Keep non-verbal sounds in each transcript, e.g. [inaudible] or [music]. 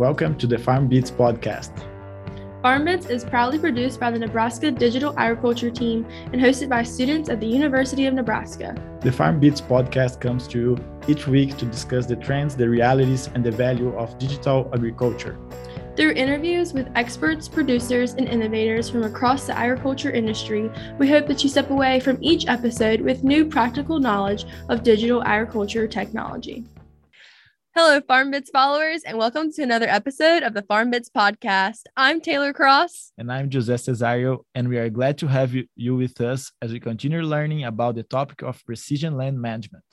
Welcome to the Farm Bits podcast. Farm Bits is proudly produced by the Nebraska Digital Agriculture Team and hosted by students at the University of Nebraska. The Farm Bits podcast comes to you each week to discuss the trends, the realities, and the value of digital agriculture. Through interviews with experts, producers, and innovators from across the agriculture industry, we hope that you step away from each episode with new practical knowledge of digital agriculture technology. Hello, Farm Bits followers, and welcome to another episode of the Farm Bits podcast. I'm Taylor Cross. And I'm Jose Cesario, and we are glad to have you with us as we continue learning about the topic of precision land management.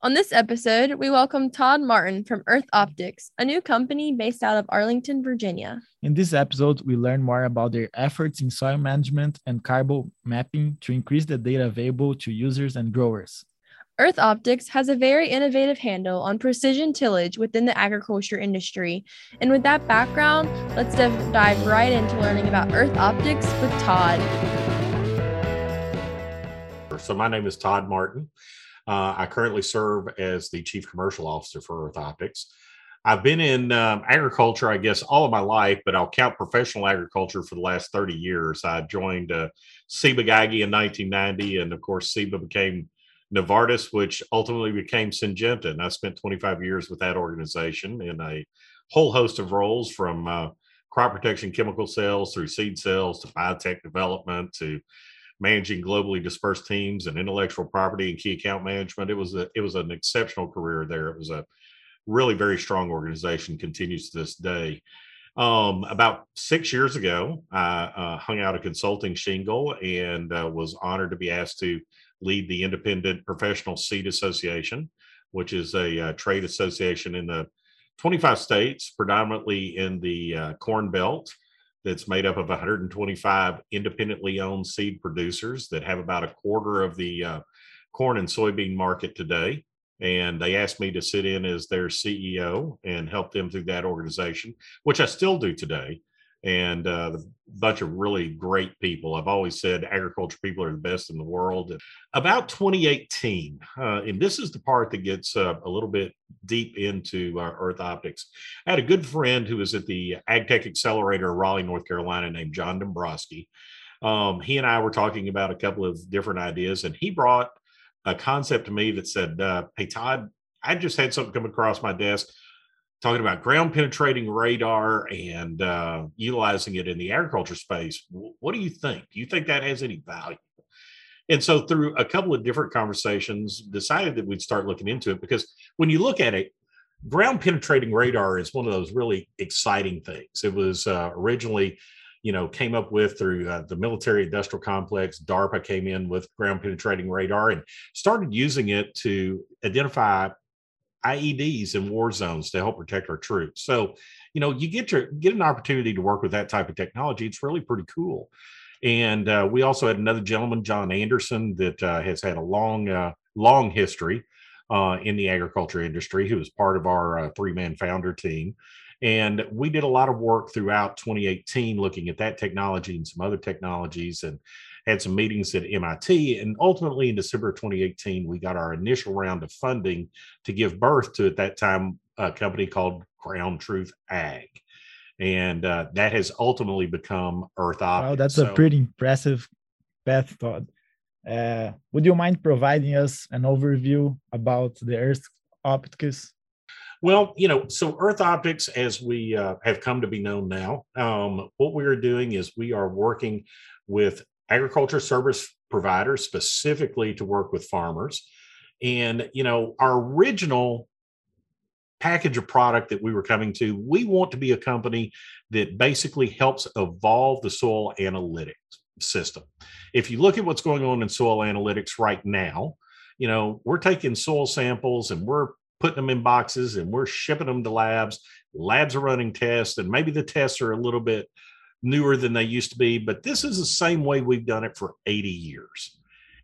On this episode, we welcome Todd Martin from Earth Optics, a new company based out of Arlington, Virginia. In this episode, we learn more about their efforts in soil management and carbon mapping to increase the data available to users and growers. Earth Optics has a very innovative handle on precision tillage within the agriculture industry. And with that background, let's dive right into learning about Earth Optics with Todd. So, my name is Todd Martin. Uh, I currently serve as the Chief Commercial Officer for Earth Optics. I've been in um, agriculture, I guess, all of my life, but I'll count professional agriculture for the last 30 years. I joined uh, Ciba-Geigy in 1990, and of course, Ciba became Novartis, which ultimately became Syngenta. And I spent 25 years with that organization in a whole host of roles from uh, crop protection chemical sales through seed sales to biotech development to managing globally dispersed teams and intellectual property and key account management. It was a, it was an exceptional career there. It was a really very strong organization, continues to this day. Um, about six years ago, I uh, hung out a consulting shingle and uh, was honored to be asked to lead the Independent Professional Seed Association, which is a uh, trade association in the 25 states, predominantly in the uh, Corn Belt, that's made up of 125 independently owned seed producers that have about a quarter of the uh, corn and soybean market today. And they asked me to sit in as their CEO and help them through that organization, which I still do today and uh, a bunch of really great people. I've always said agriculture people are the best in the world. About 2018, uh, and this is the part that gets uh, a little bit deep into uh, Earth Optics. I had a good friend who was at the AgTech Accelerator in Raleigh, North Carolina, named John Dombrowski. Um, he and I were talking about a couple of different ideas, and he brought a concept to me that said, uh, "Hey Todd, I just had something come across my desk." Talking about ground penetrating radar and uh, utilizing it in the agriculture space. What do you think? Do you think that has any value? And so, through a couple of different conversations, decided that we'd start looking into it because when you look at it, ground penetrating radar is one of those really exciting things. It was uh, originally, you know, came up with through uh, the military industrial complex. DARPA came in with ground penetrating radar and started using it to identify IEDs in war zones to help protect our troops. So, you know, you get to get an opportunity to work with that type of technology. It's really pretty cool. And uh, we also had another gentleman, John Anderson, that uh, has had a long, uh, long history uh, in the agriculture industry, who was part of our uh, three man founder team. And we did a lot of work throughout 2018 looking at that technology and some other technologies. And had some meetings at MIT, and ultimately in December 2018, we got our initial round of funding to give birth to at that time a company called Ground Truth Ag, and uh, that has ultimately become Earth Optics. Wow, that's so, a pretty impressive path, Todd. Uh, would you mind providing us an overview about the Earth Optics? Well, you know, so Earth Optics, as we uh, have come to be known now, um, what we are doing is we are working with agriculture service providers specifically to work with farmers. And, you know, our original package of product that we were coming to, we want to be a company that basically helps evolve the soil analytics system. If you look at what's going on in soil analytics right now, you know, we're taking soil samples and we're putting them in boxes and we're shipping them to labs. Labs are running tests, and maybe the tests are a little bit newer than they used to be, but this is the same way we've done it for 80 years.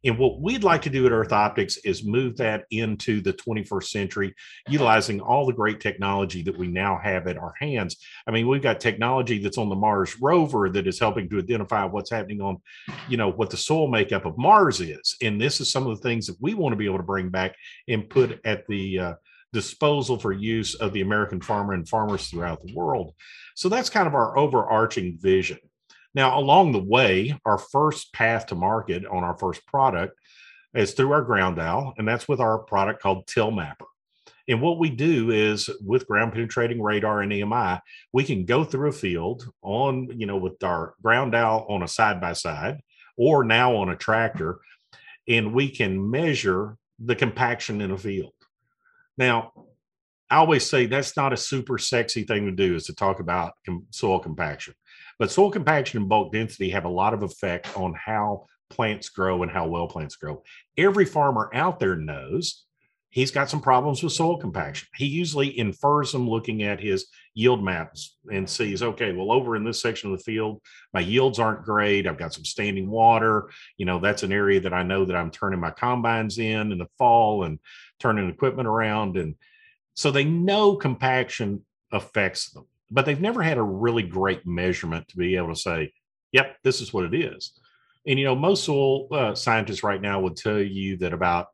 And what we'd like to do at Earth Optics is move that into the 21st century, utilizing all the great technology that we now have at our hands. I mean, we've got technology that's on the Mars rover that is helping to identify what's happening on, you know, what the soil makeup of Mars is. And this is some of the things that we want to be able to bring back and put at the uh, disposal for use of the American farmer and farmers throughout the world. So that's kind of our overarching vision. Now, along the way, our first path to market on our first product is through our ground owl, and that's with our product called Till Mapper. And what we do is with ground penetrating radar and EMI, we can go through a field on, you know, with our ground owl on a side by side or now on a tractor, and we can measure the compaction in a field. Now, I always say that's not a super sexy thing to do is to talk about soil compaction. But soil compaction and bulk density have a lot of effect on how plants grow and how well plants grow. Every farmer out there knows he's got some problems with soil compaction. He usually infers them looking at his yield maps and sees, okay, well, over in this section of the field, my yields aren't great. I've got some standing water. You know, that's an area that I know that I'm turning my combines in in the fall and turning equipment around. And so they know compaction affects them, but they've never had a really great measurement to be able to say, yep, this is what it is. And, you know, most soil uh, scientists right now would tell you that about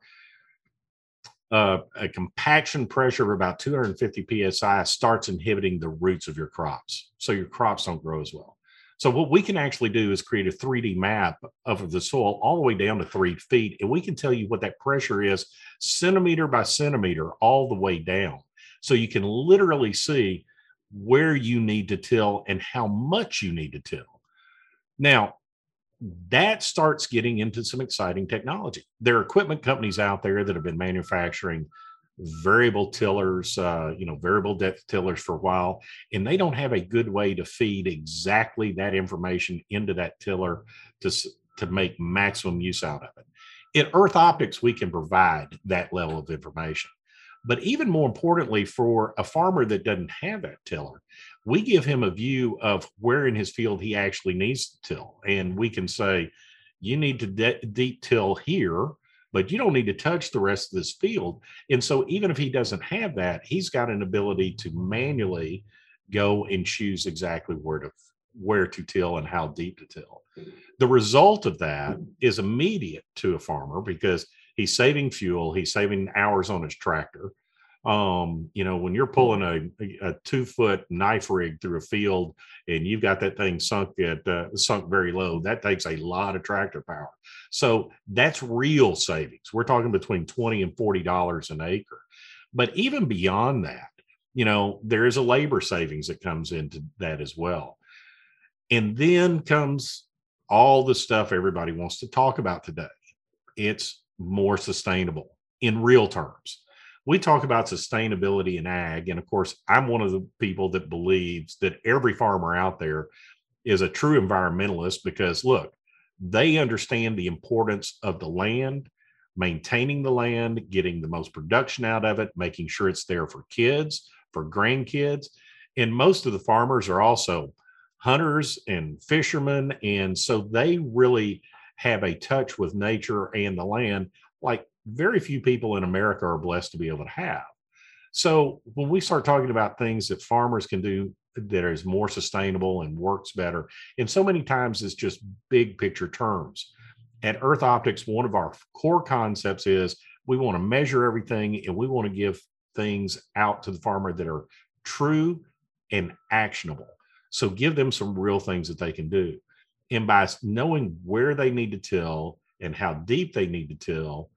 uh, a compaction pressure of about 250 psi starts inhibiting the roots of your crops. So your crops don't grow as well. So what we can actually do is create a 3D map of the soil all the way down to three feet, and we can tell you what that pressure is centimeter by centimeter all the way down. So you can literally see where you need to till and how much you need to till. Now, that starts getting into some exciting technology. There are equipment companies out there that have been manufacturing variable tillers, uh, you know, variable depth tillers for a while, and they don't have a good way to feed exactly that information into that tiller to, to make maximum use out of it. In Earth Optics, we can provide that level of information. But even more importantly, for a farmer that doesn't have that tiller, we give him a view of where in his field he actually needs to till. And we can say, you need to de- deep till here, but you don't need to touch the rest of this field. And so, even if he doesn't have that, he's got an ability to manually go and choose exactly where to where to till and how deep to till. The result of that is immediate to a farmer because he's saving fuel, he's saving hours on his tractor. Um, you know, when you're pulling a, a two foot knife rig through a field and you've got that thing sunk at uh, sunk very low, that takes a lot of tractor power. So that's real savings. We're talking between 20 and $40 an acre. But even beyond that, you know, there is a labor savings that comes into that as well. And then comes all the stuff everybody wants to talk about today. It's more sustainable in real terms. We talk about sustainability in ag. And of course, I'm one of the people that believes that every farmer out there is a true environmentalist because look, they understand the importance of the land, maintaining the land, getting the most production out of it, making sure it's there for kids, for grandkids. And most of the farmers are also hunters and fishermen. And so they really have a touch with nature and the land like very few people in America are blessed to be able to have. So when we start talking about things that farmers can do that is more sustainable and works better, and so many times it's just big picture terms. At Earth Optics, one of our core concepts is we want to measure everything and we want to give things out to the farmer that are true and actionable. So give them some real things that they can do. And by knowing where they need to till and how deep they need to till,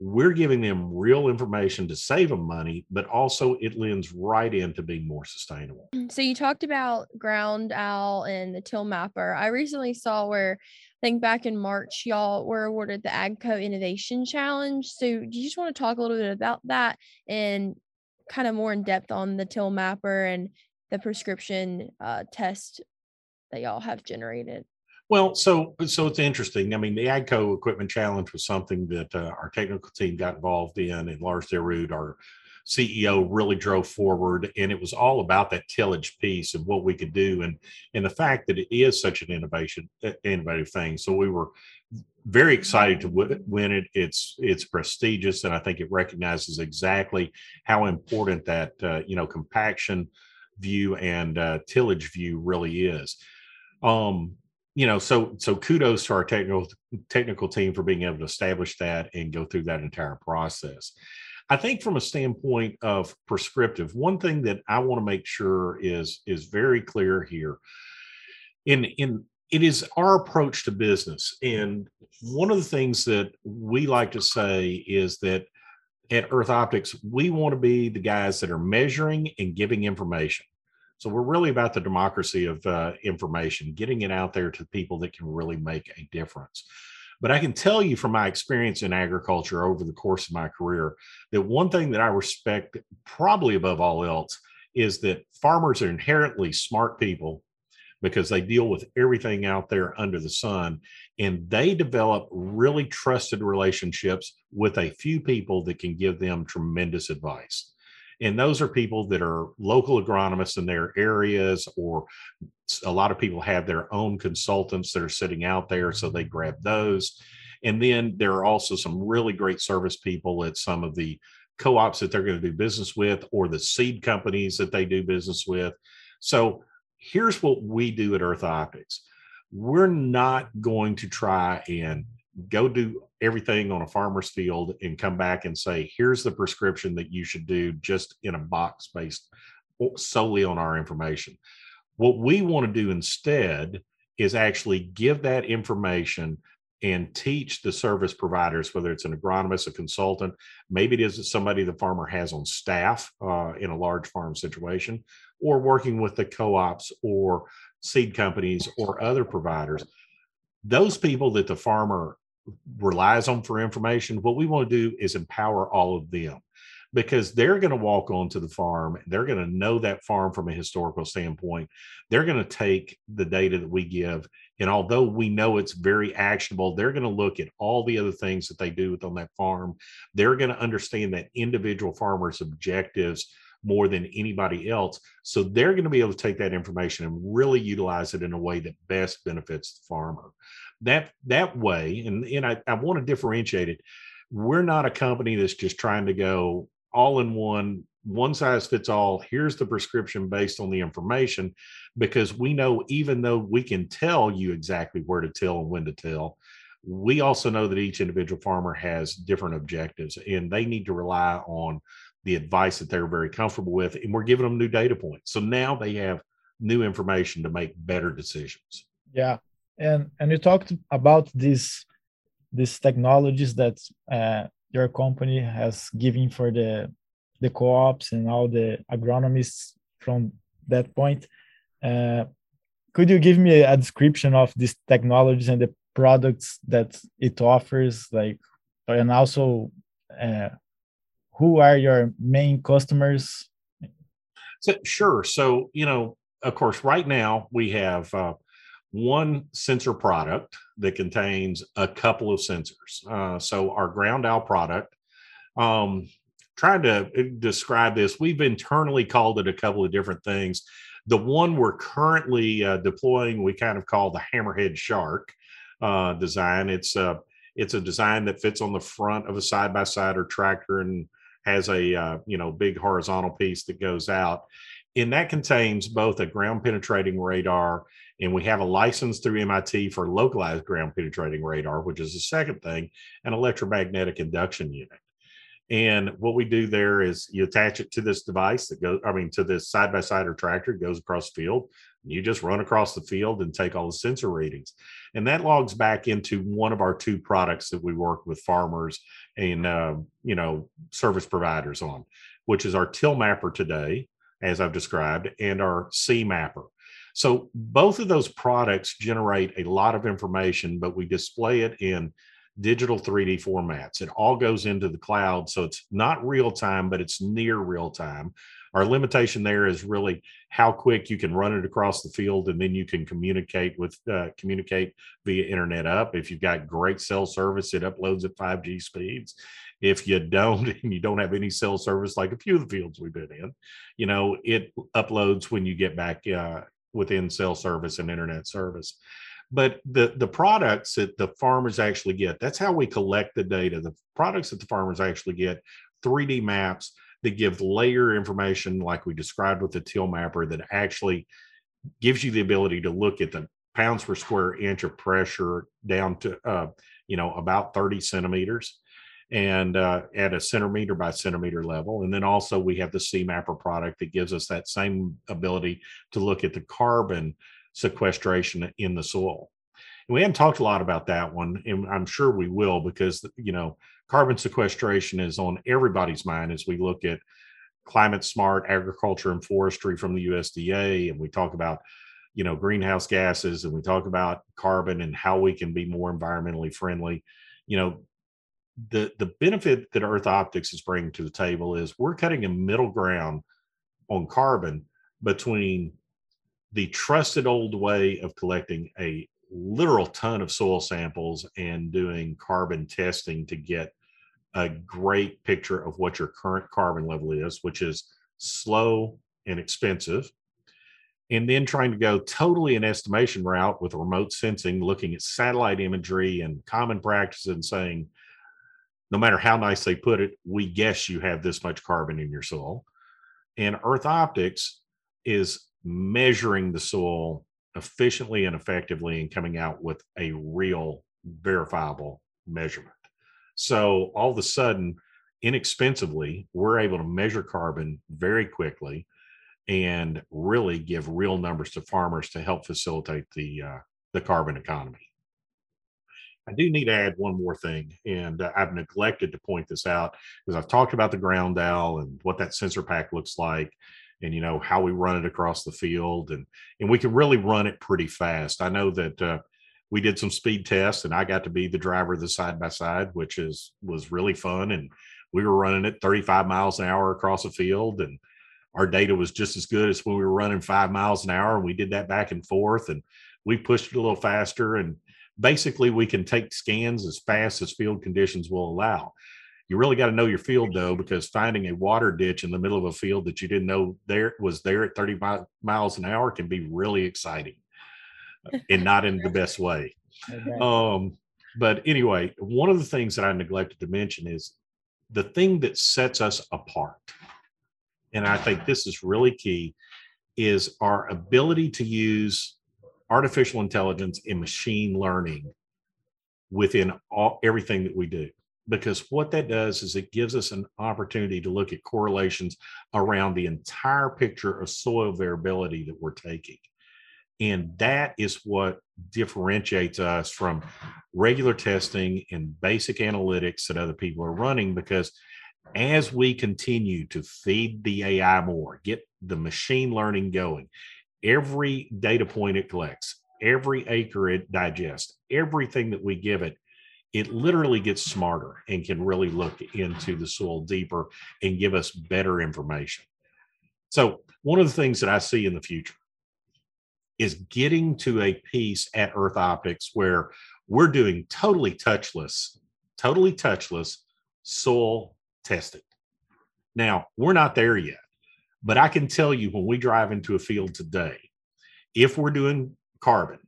we're giving them real information to save them money, but also it lends right into being more sustainable. Mm, so you talked about ground owl and the till mapper. I recently saw where I think back in March, y'all were awarded the AGCO Innovation Challenge. So do you just want to talk a little bit about that and kind of more in depth on the till mapper and the prescription uh, test that y'all have generated? Well, so so it's interesting. I mean, the AGCO Equipment Challenge was something that uh, our technical team got involved in, and Lars Dyrud, our CEO, really drove forward, and it was all about that tillage piece and what we could do, and and the fact that it is such an innovation, uh, innovative thing. So we were very excited to win it. It's it's prestigious, and I think it recognizes exactly how important that uh, you know compaction view and uh, tillage view really is. Um, you know, so so kudos to our technical technical team for being able to establish that and go through that entire process. I think from a standpoint of prescriptive, one thing that I want to make sure is is very clear here. In in it is our approach to business, and one of the things that we like to say is that at Earth Optics, we want to be the guys that are measuring and giving information. So we're really about the democracy of uh, information, getting it out there to people that can really make a difference. But I can tell you from my experience in agriculture over the course of my career that one thing that I respect probably above all else is that farmers are inherently smart people because they deal with everything out there under the sun and they develop really trusted relationships with a few people that can give them tremendous advice. And those are people that are local agronomists in their areas, or a lot of people have their own consultants that are sitting out there. So they mm-hmm. grab those. And then there are also some really great service people at some of the co ops that they're going to do business with, or the seed companies that they do business with. So here's what we do at Earth Optics we're not going to try and go do everything on a farmer's field and come back and say, here's the prescription that you should do just in a box based solely on our information. What we want to do instead is actually give that information and teach the service providers, whether it's an agronomist, a consultant, maybe it is somebody the farmer has on staff uh, in a large farm situation, or working with the co ops or seed companies or other providers. Those people that the farmer relies on for information, what we want to do is empower all of them because they're going to walk onto the farm. They're going to know that farm from a historical standpoint. They're going to take the data that we give. And although we know it's very actionable, they're going to look at all the other things that they do on that farm. They're going to understand that individual farmers' objectives more than anybody else. So they're going to be able to take that information and really utilize it in a way that best benefits the farmer. That that way, and, and I, I want to differentiate it. We're not a company that's just trying to go all in one one size fits all here's the prescription based on the information because we know even though we can tell you exactly where to tell and when to tell we also know that each individual farmer has different objectives and they need to rely on the advice that they're very comfortable with and we're giving them new data points. So now they have new information to make better decisions. Yeah and and you talked about these these technologies that uh, your company has given for the the co-ops and all the agronomists from that point. Uh, could you give me a description of these technologies and the products that it offers, like, and also uh, who are your main customers? So, sure. So, you know, of course, right now we have uh, one sensor product that contains a couple of sensors. Uh, so our ground owl product, um, trying to uh, describe this, we've internally called it a couple of different things. The one we're currently uh, deploying, we kind of call the hammerhead shark uh, design. It's a it's a design that fits on the front of a side by side or tractor and has a uh, you know big horizontal piece that goes out and that contains both a ground penetrating radar and we have a license through MIT for localized ground penetrating radar, which is the second thing, an electromagnetic induction unit. And what we do there is you attach it to this device that goes, I mean, to this side by side or tractor, goes across the field. You just run across the field and take all the sensor readings. And that logs back into one of our two products that we work with farmers and, uh, you know, service providers on, which is our till mapper today, as I've described, and our C mapper. So both of those products generate a lot of information, but we display it in digital 3D formats. It all goes into the cloud. So it's not real time, but it's near real time. Our limitation there is really how quick you can run it across the field, and then you can communicate with uh, communicate via internet up. If you've got great cell service, it uploads at 5G speeds. If you don't, [laughs] and you don't have any cell service, like a few of the fields we've been in, you know, it uploads when you get back uh, within cell service and internet service. But the the products that the farmers actually get that's how we collect the data. The products that the farmers actually get 3d maps that give layer information like we described with the till mapper that actually gives you the ability to look at the pounds per square inch of pressure down to uh, you know about 30 centimeters and uh, at a centimeter by centimeter level. And then also we have the C mapper product that gives us that same ability to look at the carbon sequestration in the soil. And we haven't talked a lot about that one, and I'm sure we will because you know carbon sequestration is on everybody's mind as we look at climate smart agriculture and forestry from the USDA, and we talk about you know greenhouse gases and we talk about carbon and how we can be more environmentally friendly you know the the benefit that earth optics is bringing to the table is we're cutting a middle ground on carbon between the trusted old way of collecting a literal ton of soil samples and doing carbon testing to get a great picture of what your current carbon level is, which is slow and expensive. And then trying to go totally an estimation route with remote sensing, looking at satellite imagery and common practices and saying, no matter how nice they put it, we guess you have this much carbon in your soil. And Earth Optics is measuring the soil efficiently and effectively and coming out with a real verifiable measurement. So all of a sudden, inexpensively, we're able to measure carbon very quickly and really give real numbers to farmers to help facilitate the uh, the carbon economy. I do need to add one more thing, and uh, I've neglected to point this out because I've talked about the ground owl and what that sensor pack looks like, and you know how we run it across the field, and and we can really run it pretty fast. I know that uh, we did some speed tests and I got to be the driver of the side by side, which is was really fun. And we were running it 35 miles an hour across the field and our data was just as good as when we were running five miles an hour. And we did that back and forth and we pushed it a little faster. And basically we can take scans as fast as field conditions will allow. You really got to know your field though, because finding a water ditch in the middle of a field that you didn't know there was there at 30 miles an hour can be really exciting and not in the best way. Um, but anyway, one of the things that I neglected to mention is the thing that sets us apart, and I think this is really key, is our ability to use artificial intelligence and machine learning within all, everything that we do. Because what that does is it gives us an opportunity to look at correlations around the entire picture of soil variability that we're taking. And that is what differentiates us from regular testing and basic analytics that other people are running. Because as we continue to feed the AI more, get the machine learning going, every data point it collects, every acre it digests, everything that we give it, it literally gets smarter and can really look into the soil deeper and give us better information. So, one of the things that I see in the future is getting to a piece at Earth Optics where we're doing totally touchless, totally touchless soil testing. Now, we're not there yet, but I can tell you when we drive into a field today, if we're doing carbon,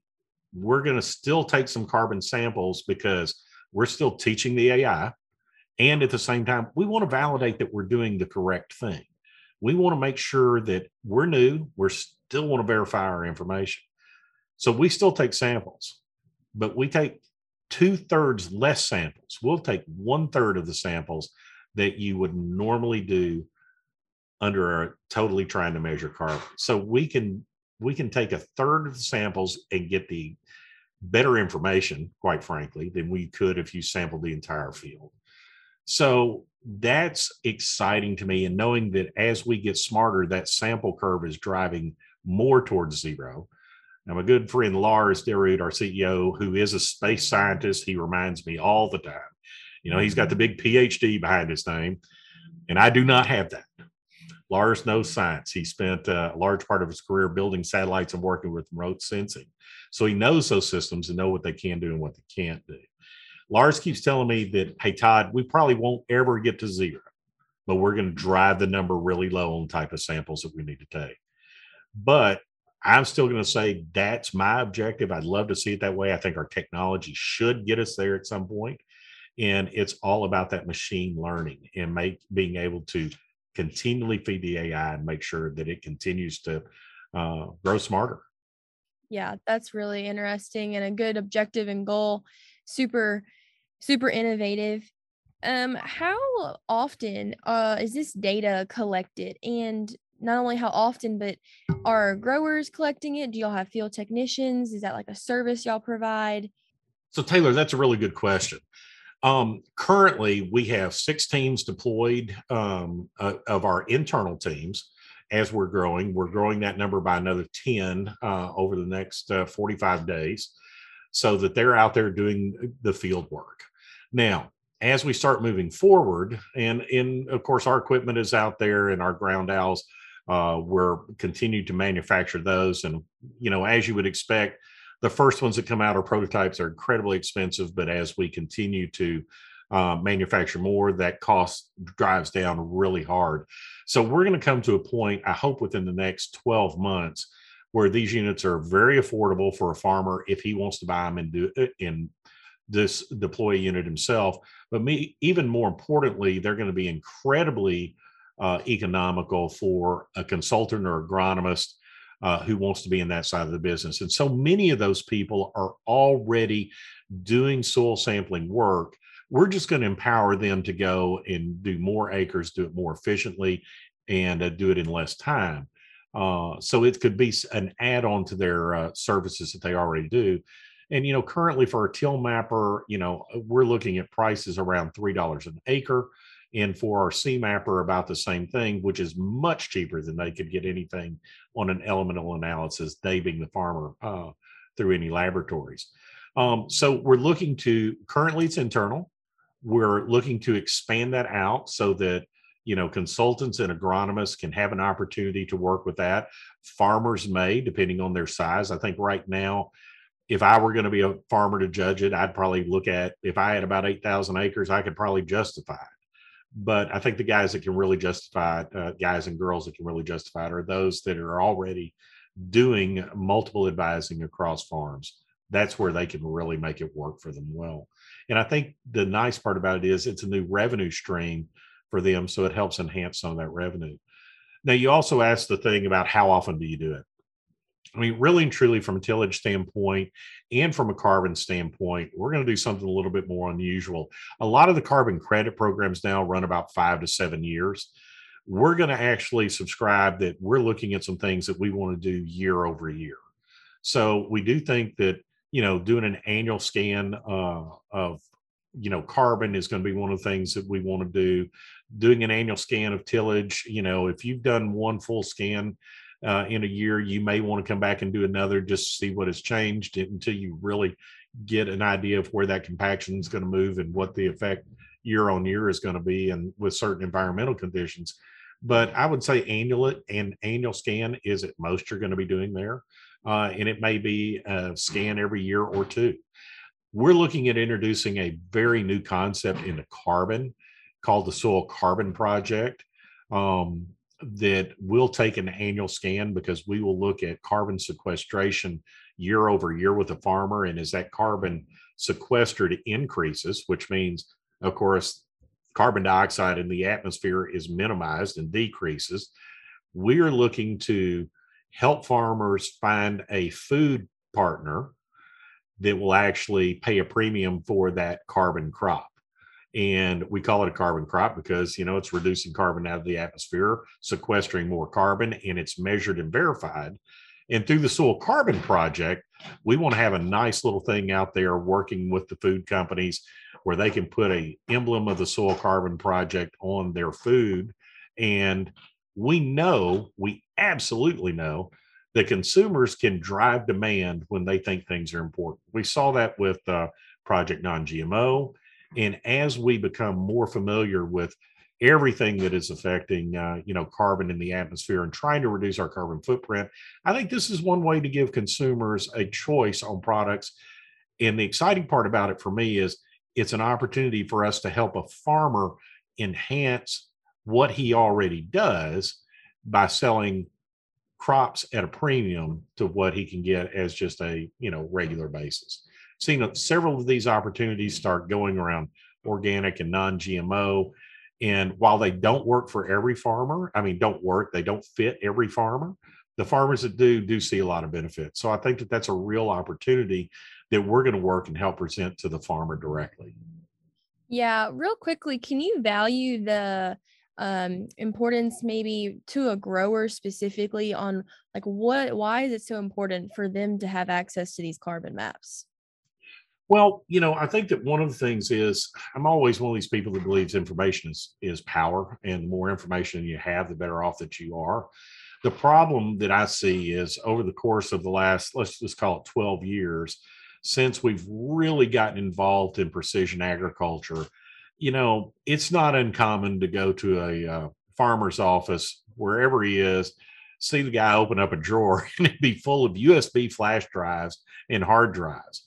we're going to still take some carbon samples because we're still teaching the AI. And at the same time, we want to validate that we're doing the correct thing. We want to make sure that we're new, we're still want to verify our information. So we still take samples, but we take two thirds less samples. We'll take one third of the samples that you would normally do under a totally trying to measure carbon. So we can we can take a third of the samples and get the better information, quite frankly, than we could if you sampled the entire field. So that's exciting to me. And knowing that as we get smarter, that sample curve is driving more towards zero. Now, my good friend Lars Dyrud, our CEO, who is a space scientist, he reminds me all the time. You know, he's got the big PhD behind his name, and I do not have that. Lars knows science. He spent uh, a large part of his career building satellites and working with remote sensing. So he knows those systems and know what they can do and what they can't do. Lars keeps telling me that, hey, Todd, we probably won't ever get to zero, but we're going to drive the number really low on the type of samples that we need to take. But I'm still going to say that's my objective. I'd love to see it that way. I think our technology should get us there at some point. And it's all about that machine learning and make being able to continually feed the AI and make sure that it continues to uh, grow smarter. Yeah, that's really interesting and a good objective and goal. Super, super innovative. Um, how often uh, is this data collected? And not only how often, but are growers collecting it? Do y'all have field technicians? Is that like a service y'all provide? So, Taylor, that's a really good question. Um, currently, we have six teams deployed um, uh, of our internal teams as we're growing. We're growing that number by another 10 uh, over the next uh, 45 days so that they're out there doing the field work. Now, as we start moving forward, and in of course, our equipment is out there and our ground owls, uh, we're continuing to manufacture those. And, you know, as you would expect, the first ones that come out are prototypes are incredibly expensive, but as we continue to uh, manufacture more, that cost drives down really hard. So we're going to come to a point, I hope, within the next 12 months, where these units are very affordable for a farmer if he wants to buy them and do in this deploy unit himself. But me, even more importantly, they're going to be incredibly uh, economical for a consultant or agronomist uh, who wants to be in that side of the business. And so many of those people are already doing soil sampling work. We're just going to empower them to go and do more acres, do it more efficiently, and uh, do it in less time. Uh, so it could be an add-on to their uh, services that they already do. And you know, currently for a till mapper, you know, we're looking at prices around three dollars an acre, and for our C mapper about the same thing, which is much cheaper than they could get anything on an elemental analysis. They being the farmer uh, through any laboratories. Um, so we're looking to currently it's internal. We're looking to expand that out so that you know consultants and agronomists can have an opportunity to work with that farmers may depending on their size i think right now if i were going to be a farmer to judge it i'd probably look at if i had about 8000 acres i could probably justify but i think the guys that can really justify it uh, guys and girls that can really justify it are those that are already doing multiple advising across farms that's where they can really make it work for them well and i think the nice part about it is it's a new revenue stream for them. So it helps enhance some of that revenue. Now, you also asked the thing about how often do you do it? I mean, really and truly, from a tillage standpoint and from a carbon standpoint, we're going to do something a little bit more unusual. A lot of the carbon credit programs now run about five to seven years. We're going to actually subscribe that we're looking at some things that we want to do year over year. So we do think that, you know, doing an annual scan uh, of you know carbon is going to be one of the things that we want to do doing an annual scan of tillage you know if you've done one full scan uh, in a year you may want to come back and do another just see what has changed until you really get an idea of where that compaction is going to move and what the effect year on year is going to be and with certain environmental conditions but i would say annual and annual scan is at most you're going to be doing there uh, and it may be a scan every year or two we're looking at introducing a very new concept into carbon called the Soil Carbon Project. Um, that we'll take an annual scan because we will look at carbon sequestration year over year with a farmer. And as that carbon sequestered increases, which means, of course, carbon dioxide in the atmosphere is minimized and decreases, we are looking to help farmers find a food partner that will actually pay a premium for that carbon crop. And we call it a carbon crop because, you know, it's reducing carbon out of the atmosphere, sequestering more carbon, and it's measured and verified. And through the Soil Carbon Project, we want to have a nice little thing out there working with the food companies where they can put a emblem of the Soil Carbon Project on their food. And we know, we absolutely know that consumers can drive demand when they think things are important. We saw that with uh, Project Non GMO. And as we become more familiar with everything that is affecting uh, you know carbon in the atmosphere and trying to reduce our carbon footprint i think this is one way to give consumers a choice on products and the exciting part about it for me is it's an opportunity for us to help a farmer enhance what he already does by selling crops at a premium to what he can get as just a you know regular basis. Seen several of these opportunities start going around organic and non-GMO, and while they don't work for every farmer, I mean, don't work, they don't fit every farmer. The farmers that do do see a lot of benefits. So I think that that's a real opportunity that we're going to work and help present to the farmer directly. Yeah, real quickly, can you value the um importance maybe to a grower specifically on like what why is it so important for them to have access to these carbon maps? Well, you know, I think that one of the things is I'm always one of these people that believes information is is power, and the more information you have, the better off that you are. The problem that I see is over the course of the last, let's just call it 12 years, since we've really gotten involved in precision agriculture, you know, it's not uncommon to go to a uh, farmer's office, wherever he is, see the guy open up a drawer [laughs] and it'd be full of USB flash drives and hard drives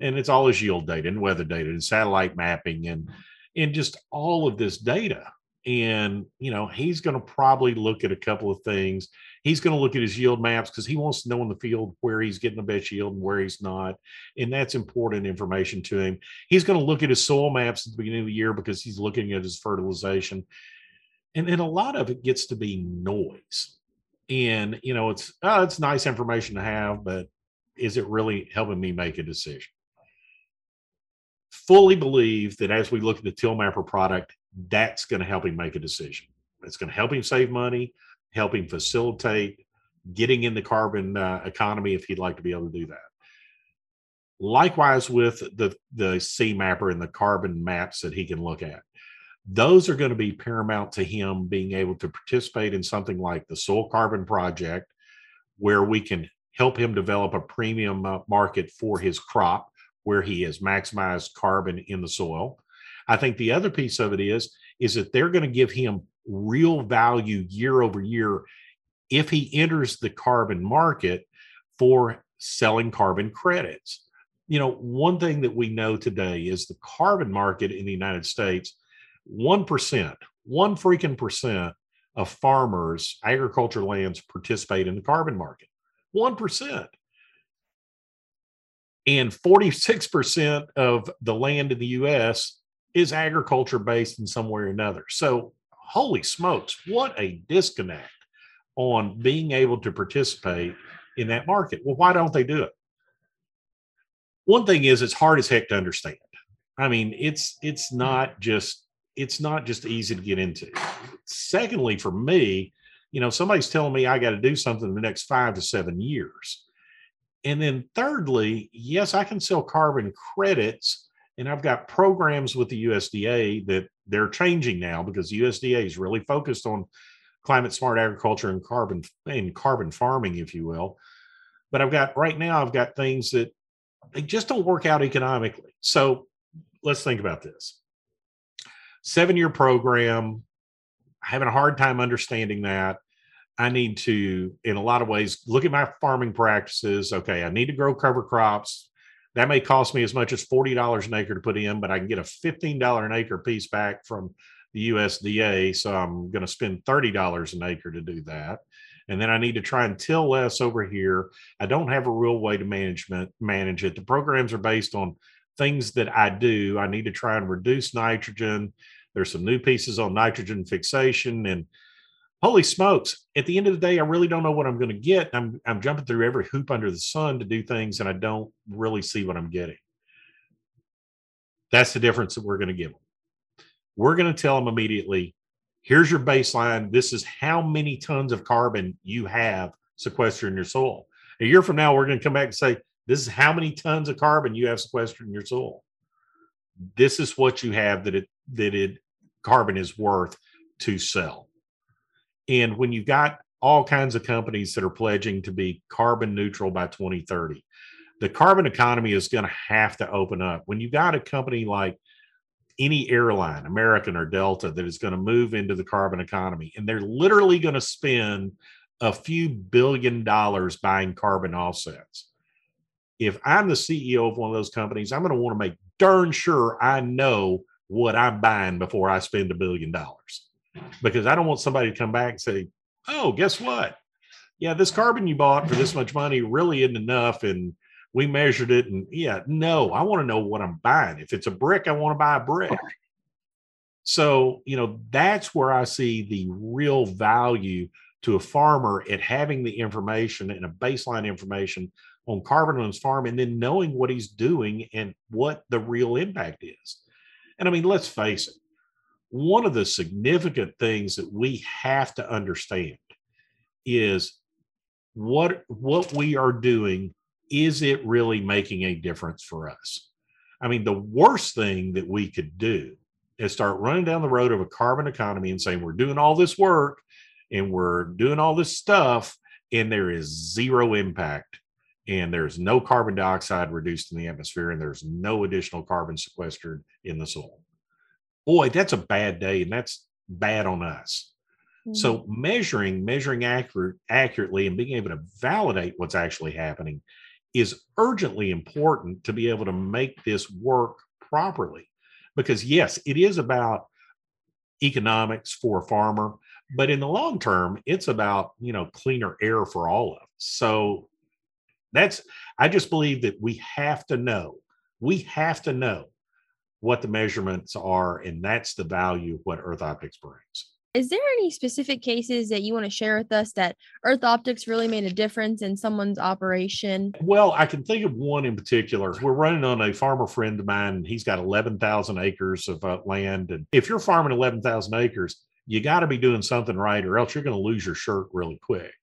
and it's all his yield data and weather data and satellite mapping and and just all of this data. And you know he's going to probably look at a couple of things. He's going to look at his yield maps because he wants to know in the field where he's getting the best yield and where he's not and that's important information to him. He's going to look at his soil maps at the beginning of the year because he's looking at his fertilization. And then a lot of it gets to be noise. And you know it's oh, it's nice information to have but is it really helping me make a decision fully believe that as we look at the TillMapper product, that's going to help him make a decision. It's going to help him save money, help him facilitate getting in the carbon uh, economy if he'd like to be able to do that. Likewise with the the C mapper and the carbon maps that he can look at. Those are going to be paramount to him being able to participate in something like the soil carbon project where we can help him develop a premium uh, market for his crop where he has maximized carbon in the soil. I think the other piece of it is is that they're going to give him real value year over year if he enters the carbon market for selling carbon credits. You know, one thing that we know today is the carbon market in the United States, 1%, one freaking percent of farmers, agriculture lands participate in the carbon market. 1% and 46% of the land in the US is agriculture based in some way or another. So, holy smokes, what a disconnect on being able to participate in that market. Well, why don't they do it? One thing is it's hard as heck to understand. I mean, it's it's not just it's not just easy to get into. Secondly, for me, you know, somebody's telling me I got to do something in the next 5 to 7 years and then thirdly, yes, I can sell carbon credits and I've got programs with the USDA that they're changing now because USDA is really focused on climate smart agriculture and carbon and carbon farming, if you will. But I've got right now, I've got things that they just don't work out economically. So let's think about this. Seven year program, having a hard time understanding that. I need to, in a lot of ways, look at my farming practices. Okay, I need to grow cover crops. That may cost me as much as $40 an acre to put in, but I can get a $15 an acre piece back from the USDA. So I'm going to spend $30 an acre to do that. And then I need to try and till less over here. I don't have a real way to management manage it. The programs are based on things that I do. I need to try and reduce nitrogen. There's some new pieces on nitrogen fixation and holy smokes. At the end of the day i really don't know what i'm going to get. I'm i'm jumping through every hoop under the sun to do things and i don't really see what i'm getting. That's the difference that we're going to give them we're going to tell them immediately here's your baseline. This is how many tons of carbon you have sequestered in your soil. A year from now we're going to come back and say this is how many tons of carbon you have sequestered in your soil. This is what you have that it that it carbon is worth to sell and when you've got all kinds of companies that are pledging to be carbon neutral by 2030, the carbon economy is going to have to open up. When you've got a company like any airline, American or Delta, that is going to move into the carbon economy, and they're literally going to spend a few billion dollars buying carbon offsets. If I'm the CEO of one of those companies, I'm going to want to make darn sure I know what I'm buying before I spend a billion dollars because I don't want somebody to come back and say, "Oh, guess what? Yeah, this carbon you bought for this much money really isn't enough." And we measured it, and yeah, no, I want to know what I'm buying. If it's a brick, I want to buy a brick. So, you know, that's where I see the real value to a farmer at having the information and a baseline information on carbon on his farm and then knowing what he's doing and what the real impact is. And I mean, let's face it, one of the significant things that we have to understand is what what we are doing is it really making a difference for us? I mean the worst thing that we could do is start running down the road of a carbon economy and saying we're doing all this work and we're doing all this stuff and there is zero impact and there's no carbon dioxide reduced in the atmosphere and there's no additional carbon sequestered in the soil boy that's a bad day and that's bad on us. Mm-hmm. so measuring measuring accurate accurately and being able to validate what's actually happening is urgently important to be able to make this work properly. Because yes it is about economics for a farmer but in the long term it's about you know cleaner air for all of us. So that's i just believe that we have to know we have to know what the measurements are and that's the value of what earth optics brings is there any specific cases that you want to share with us that earth optics really made a difference in someone's operation well i can think of one in particular we're running on a farmer friend of mine and he's got 11000 acres of uh, land and if you're farming 11000 acres you got to be doing something right or else you're going to lose your shirt really quick.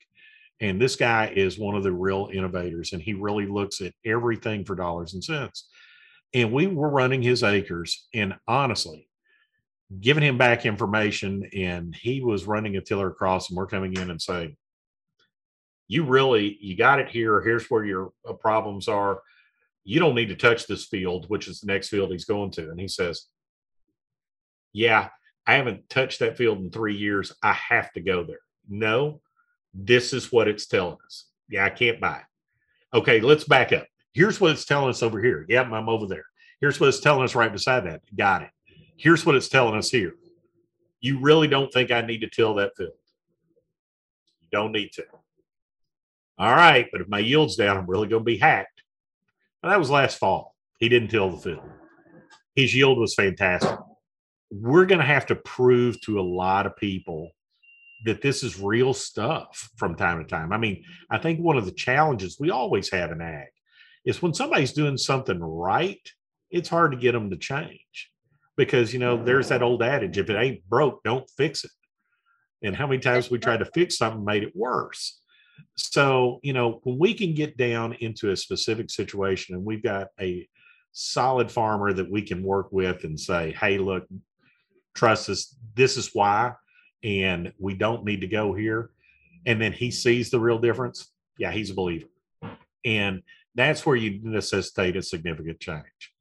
And this guy is one of the real innovators and he really looks at everything for dollars and cents. And we were running his acres and honestly, giving him back information and he was running a tiller across and we're coming in and saying, you really, you got it here. Here's where your uh, problems are. You don't need to touch this field, which is the next field he's going to. And he says, yeah, I haven't touched that field in three years. I have to go there. No, this is what it's telling us. Yeah, I can't buy it. Okay, let's back up. Here's what it's telling us over here. Yep, I'm over there. Here's what it's telling us right beside that. Got it. Here's what it's telling us here. You really don't think I need to till that field? You don't need to. All right, but if my yield's down, I'm really going to be hacked. Well, that was last fall. He didn't till the field. His yield was fantastic we're going to have to prove to a lot of people that this is real stuff from time to time. I mean, I think one of the challenges we always have in ag is when somebody's doing something right, it's hard to get them to change because, you know, there's that old adage if it ain't broke, don't fix it. And how many times we tried to fix something made it worse. So, you know, when we can get down into a specific situation and we've got a solid farmer that we can work with and say, hey, look, trust us, this is why, and we don't need to go here. And then he sees the real difference. Yeah, he's a believer. And that's where you necessitate a significant change.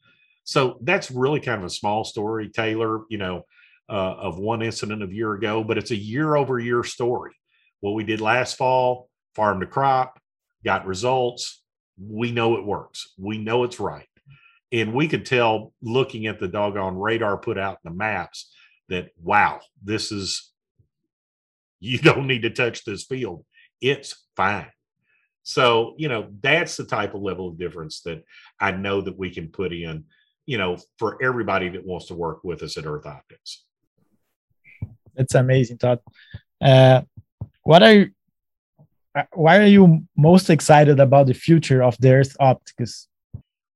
So that's really kind of a small story, Taylor, you know, uh, of one incident of year ago, but it's a year over year story. What we did last fall, farm to crop, got results. We know it works. We know it's right. And we could tell looking at the doggone radar put out in the maps that wow, this is you [laughs] don't need to touch this field. It's fine. So, you know, that's the type of level of difference that I know that we can put in, you know, for everybody that wants to work with us at Earth Optics. It's amazing, Todd. Uh, what are you, uh, why are you most excited about the future of the Earth Optics?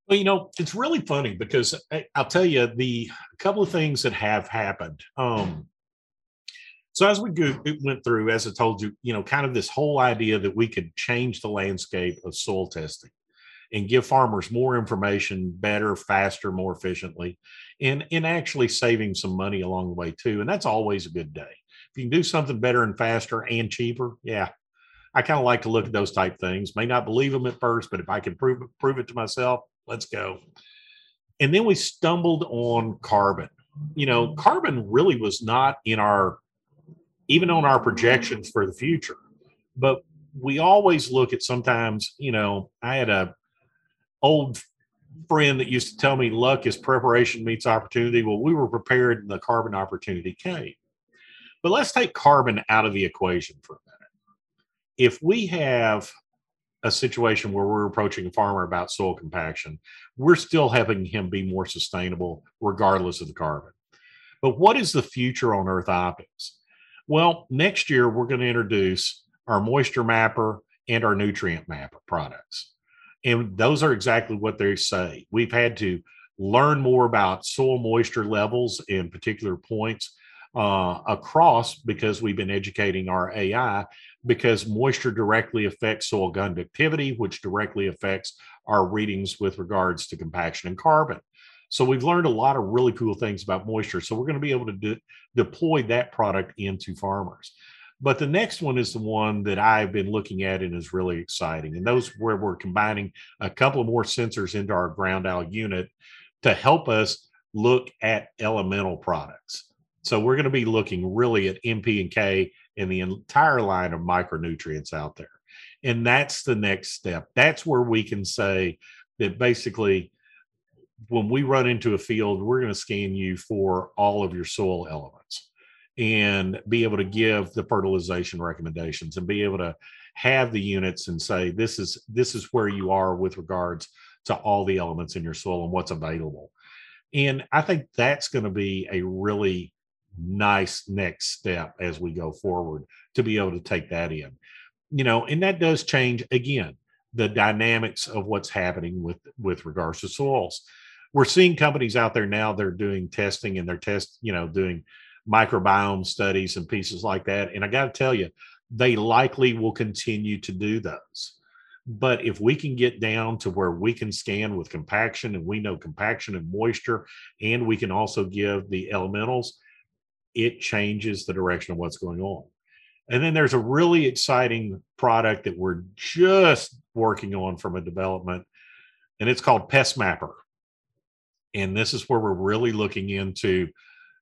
Well, you know, it's really funny because I, will tell you the couple of things that have happened. Um, so as we go, went through, as I told you, you know, kind of this whole idea that we could change the landscape of soil testing and give farmers more information better, faster, more efficiently, and and actually saving some money along the way too. And that's always a good day. If you can do something better and faster and cheaper, yeah, I kind of like to look at those type things. May not believe them at first, but if I can prove it, prove it to myself, let's go. And then we stumbled on carbon. You know, mm-hmm. carbon really was not in our, even on our projections for the future. But we always look at sometimes, you know, I had a old friend that used to tell me luck is preparation meets opportunity. Well, we were prepared and the carbon opportunity came. But let's take carbon out of the equation for a minute. If we have a situation where we're approaching a farmer about soil compaction, we're still having him be more sustainable regardless of the carbon. But what is the future on Earth Optics? Well, next year we're going to introduce our moisture mapper and our nutrient mapper products. And those are exactly what they say. We've had to learn more about soil moisture levels in particular points uh, across because we've been educating our AI because moisture directly affects soil conductivity, which directly affects our readings with regards to compaction and carbon. So we've learned a lot of really cool things about moisture. So we're going to be able to de- deploy that product into farmers. But the next one is the one that I've been looking at and is really exciting. And those where we're combining a couple of more sensors into our ground owl unit to help us look at elemental products. So we're going to be looking really at NP and K and the entire line of micronutrients out there. And that's the next step. That's where we can say that basically when we run into a field, we're going to scan you for all of your soil elements and be able to give the fertilization recommendations and be able to have the units and say this is this is where you are with regards to all the elements in your soil and what's available. And I think that's going to be a really nice next step as we go forward to be able to take that in. You know, and that does change again the dynamics of what's happening with with regards to soils. We're seeing companies out there now they're doing testing and they're test, you know, doing microbiome studies and pieces like that. And I got to tell you, they likely will continue to do those. But if we can get down to where we can scan with compaction and we know compaction and moisture, and we can also give the elementals, it changes the direction of what's going on. And then there's a really exciting product that we're just working on from a development, and it's called Pest Mapper. And this is where we're really looking into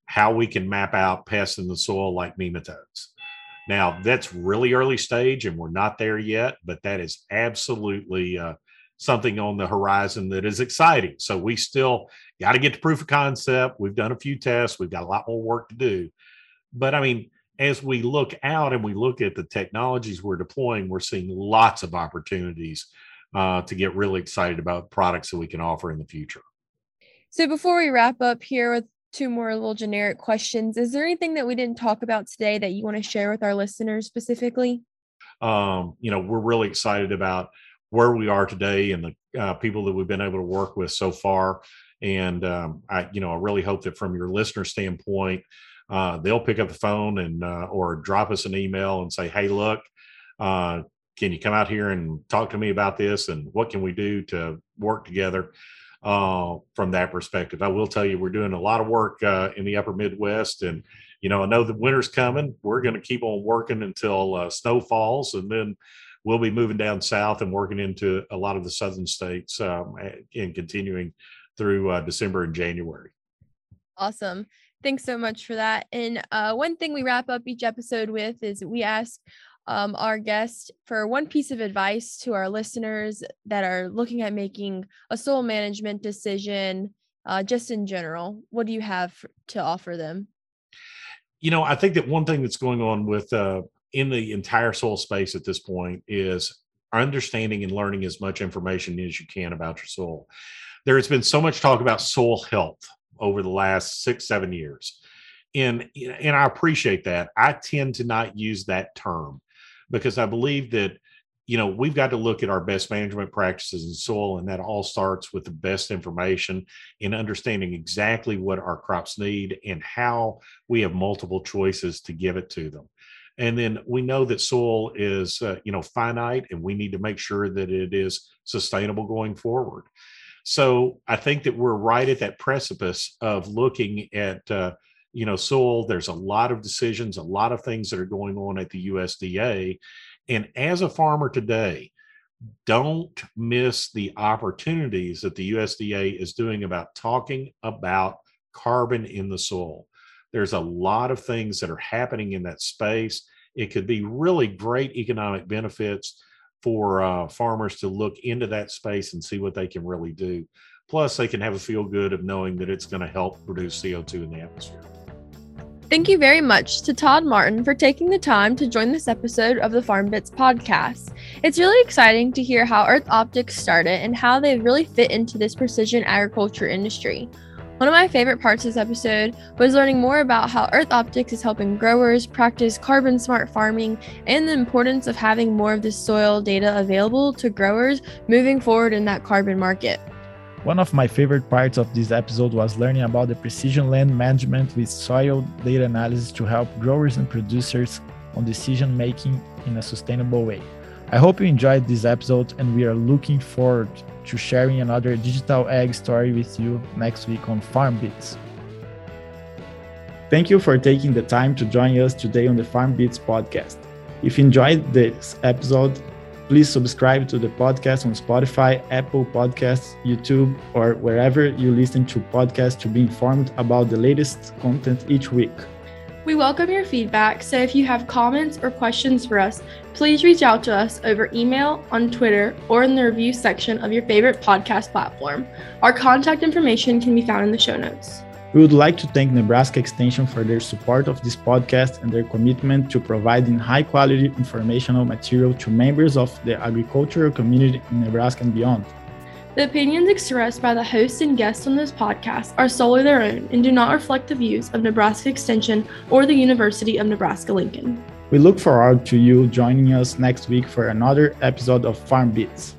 how we can map out pests in the soil like nematodes. Now, that's really early stage and we're not there yet, but that is absolutely uh, something on the horizon that is exciting. So we still got to get to proof of concept. We've done a few tests, we've got a lot more work to do. But I mean, as we look out and we look at the technologies we're deploying, we're seeing lots of opportunities uh, to get really excited about products that we can offer in the future. So before we wrap up here with two more little generic questions. Is there anything that we didn't talk about today that you want to share with our listeners specifically? Um, you know, we're really excited about where we are today and the uh, people that we've been able to work with so far. And um, I, you know, I really hope that from your listener standpoint, uh, they'll pick up the phone and uh, or drop us an email and say, "Hey, look, uh, can you come out here and talk to me about this? And what can we do to work together?" Uh, from that perspective. I will tell you, we're doing a lot of work uh, in the upper Midwest. And, you know, I know the winter's coming. We're going to keep on working until uh, snow falls. And then we'll be moving down south and working into a lot of the southern states um, and continuing through uh, December and January. Awesome. Thanks so much for that. And uh, one thing we wrap up each episode with is we ask um, our guest for one piece of advice to our listeners that are looking at making a soil management decision, uh, just in general. What do you have to offer them? You know, I think that one thing that's going on with uh, in the entire soil space at this point is understanding and learning as much information as you can about your soil. There has been so much talk about soil health over the last six, seven years. And, and I appreciate that. I tend to not use that term because I believe that you know we've got to look at our best management practices in soil and that all starts with the best information in understanding exactly what our crops need and how we have multiple choices to give it to them. And then we know that soil is uh, you know finite and we need to make sure that it is sustainable going forward. So i think that we're right at that precipice of looking at uh, you know, soil, there's a lot of decisions, a lot of things that are going on at the USDA. And as a farmer today, don't miss the opportunities that the USDA is doing about talking about carbon in the soil. There's a lot of things that are happening in that space. It could be really great economic benefits for uh, farmers to look into that space and see what they can really do. Plus, they can have a feel good of knowing that it's going to help reduce CO2 in the atmosphere. Thank you very much to Todd Martin for taking the time to join this episode of the Farm Bits podcast. It's really exciting to hear how Earth Optics started and how they really fit into this precision agriculture industry. One of my favorite parts of this episode was learning more about how Earth Optics is helping growers practice carbon smart farming and the importance of having more of this soil data available to growers moving forward in that carbon market. One of my favorite parts of this episode was learning about the precision land management with soil data analysis to help growers and producers on decision making in a sustainable way. I hope you enjoyed this episode, and we are looking forward to sharing another digital ag story with you next week on Farm Bits. Thank you for taking the time to join us today on the Farm Bits podcast. If you enjoyed this episode, please subscribe to the podcast on Spotify, Apple Podcasts, YouTube, or wherever you listen to podcasts to be informed about the latest content each week. We welcome your feedback, so if you have comments or questions for us, please reach out to us over email, on Twitter, or in the review section of your favorite podcast platform. Our contact information can be found in the show notes. We would like to thank Nebraska Extension for their support of this podcast and their commitment to providing high quality informational material to members of the agricultural community in Nebraska and beyond. The opinions expressed by the hosts and guests on this podcast are solely their own and do not reflect the views of Nebraska Extension or the University of Nebraska Lincoln. We look forward to you joining us next week for another episode of Farm Bits.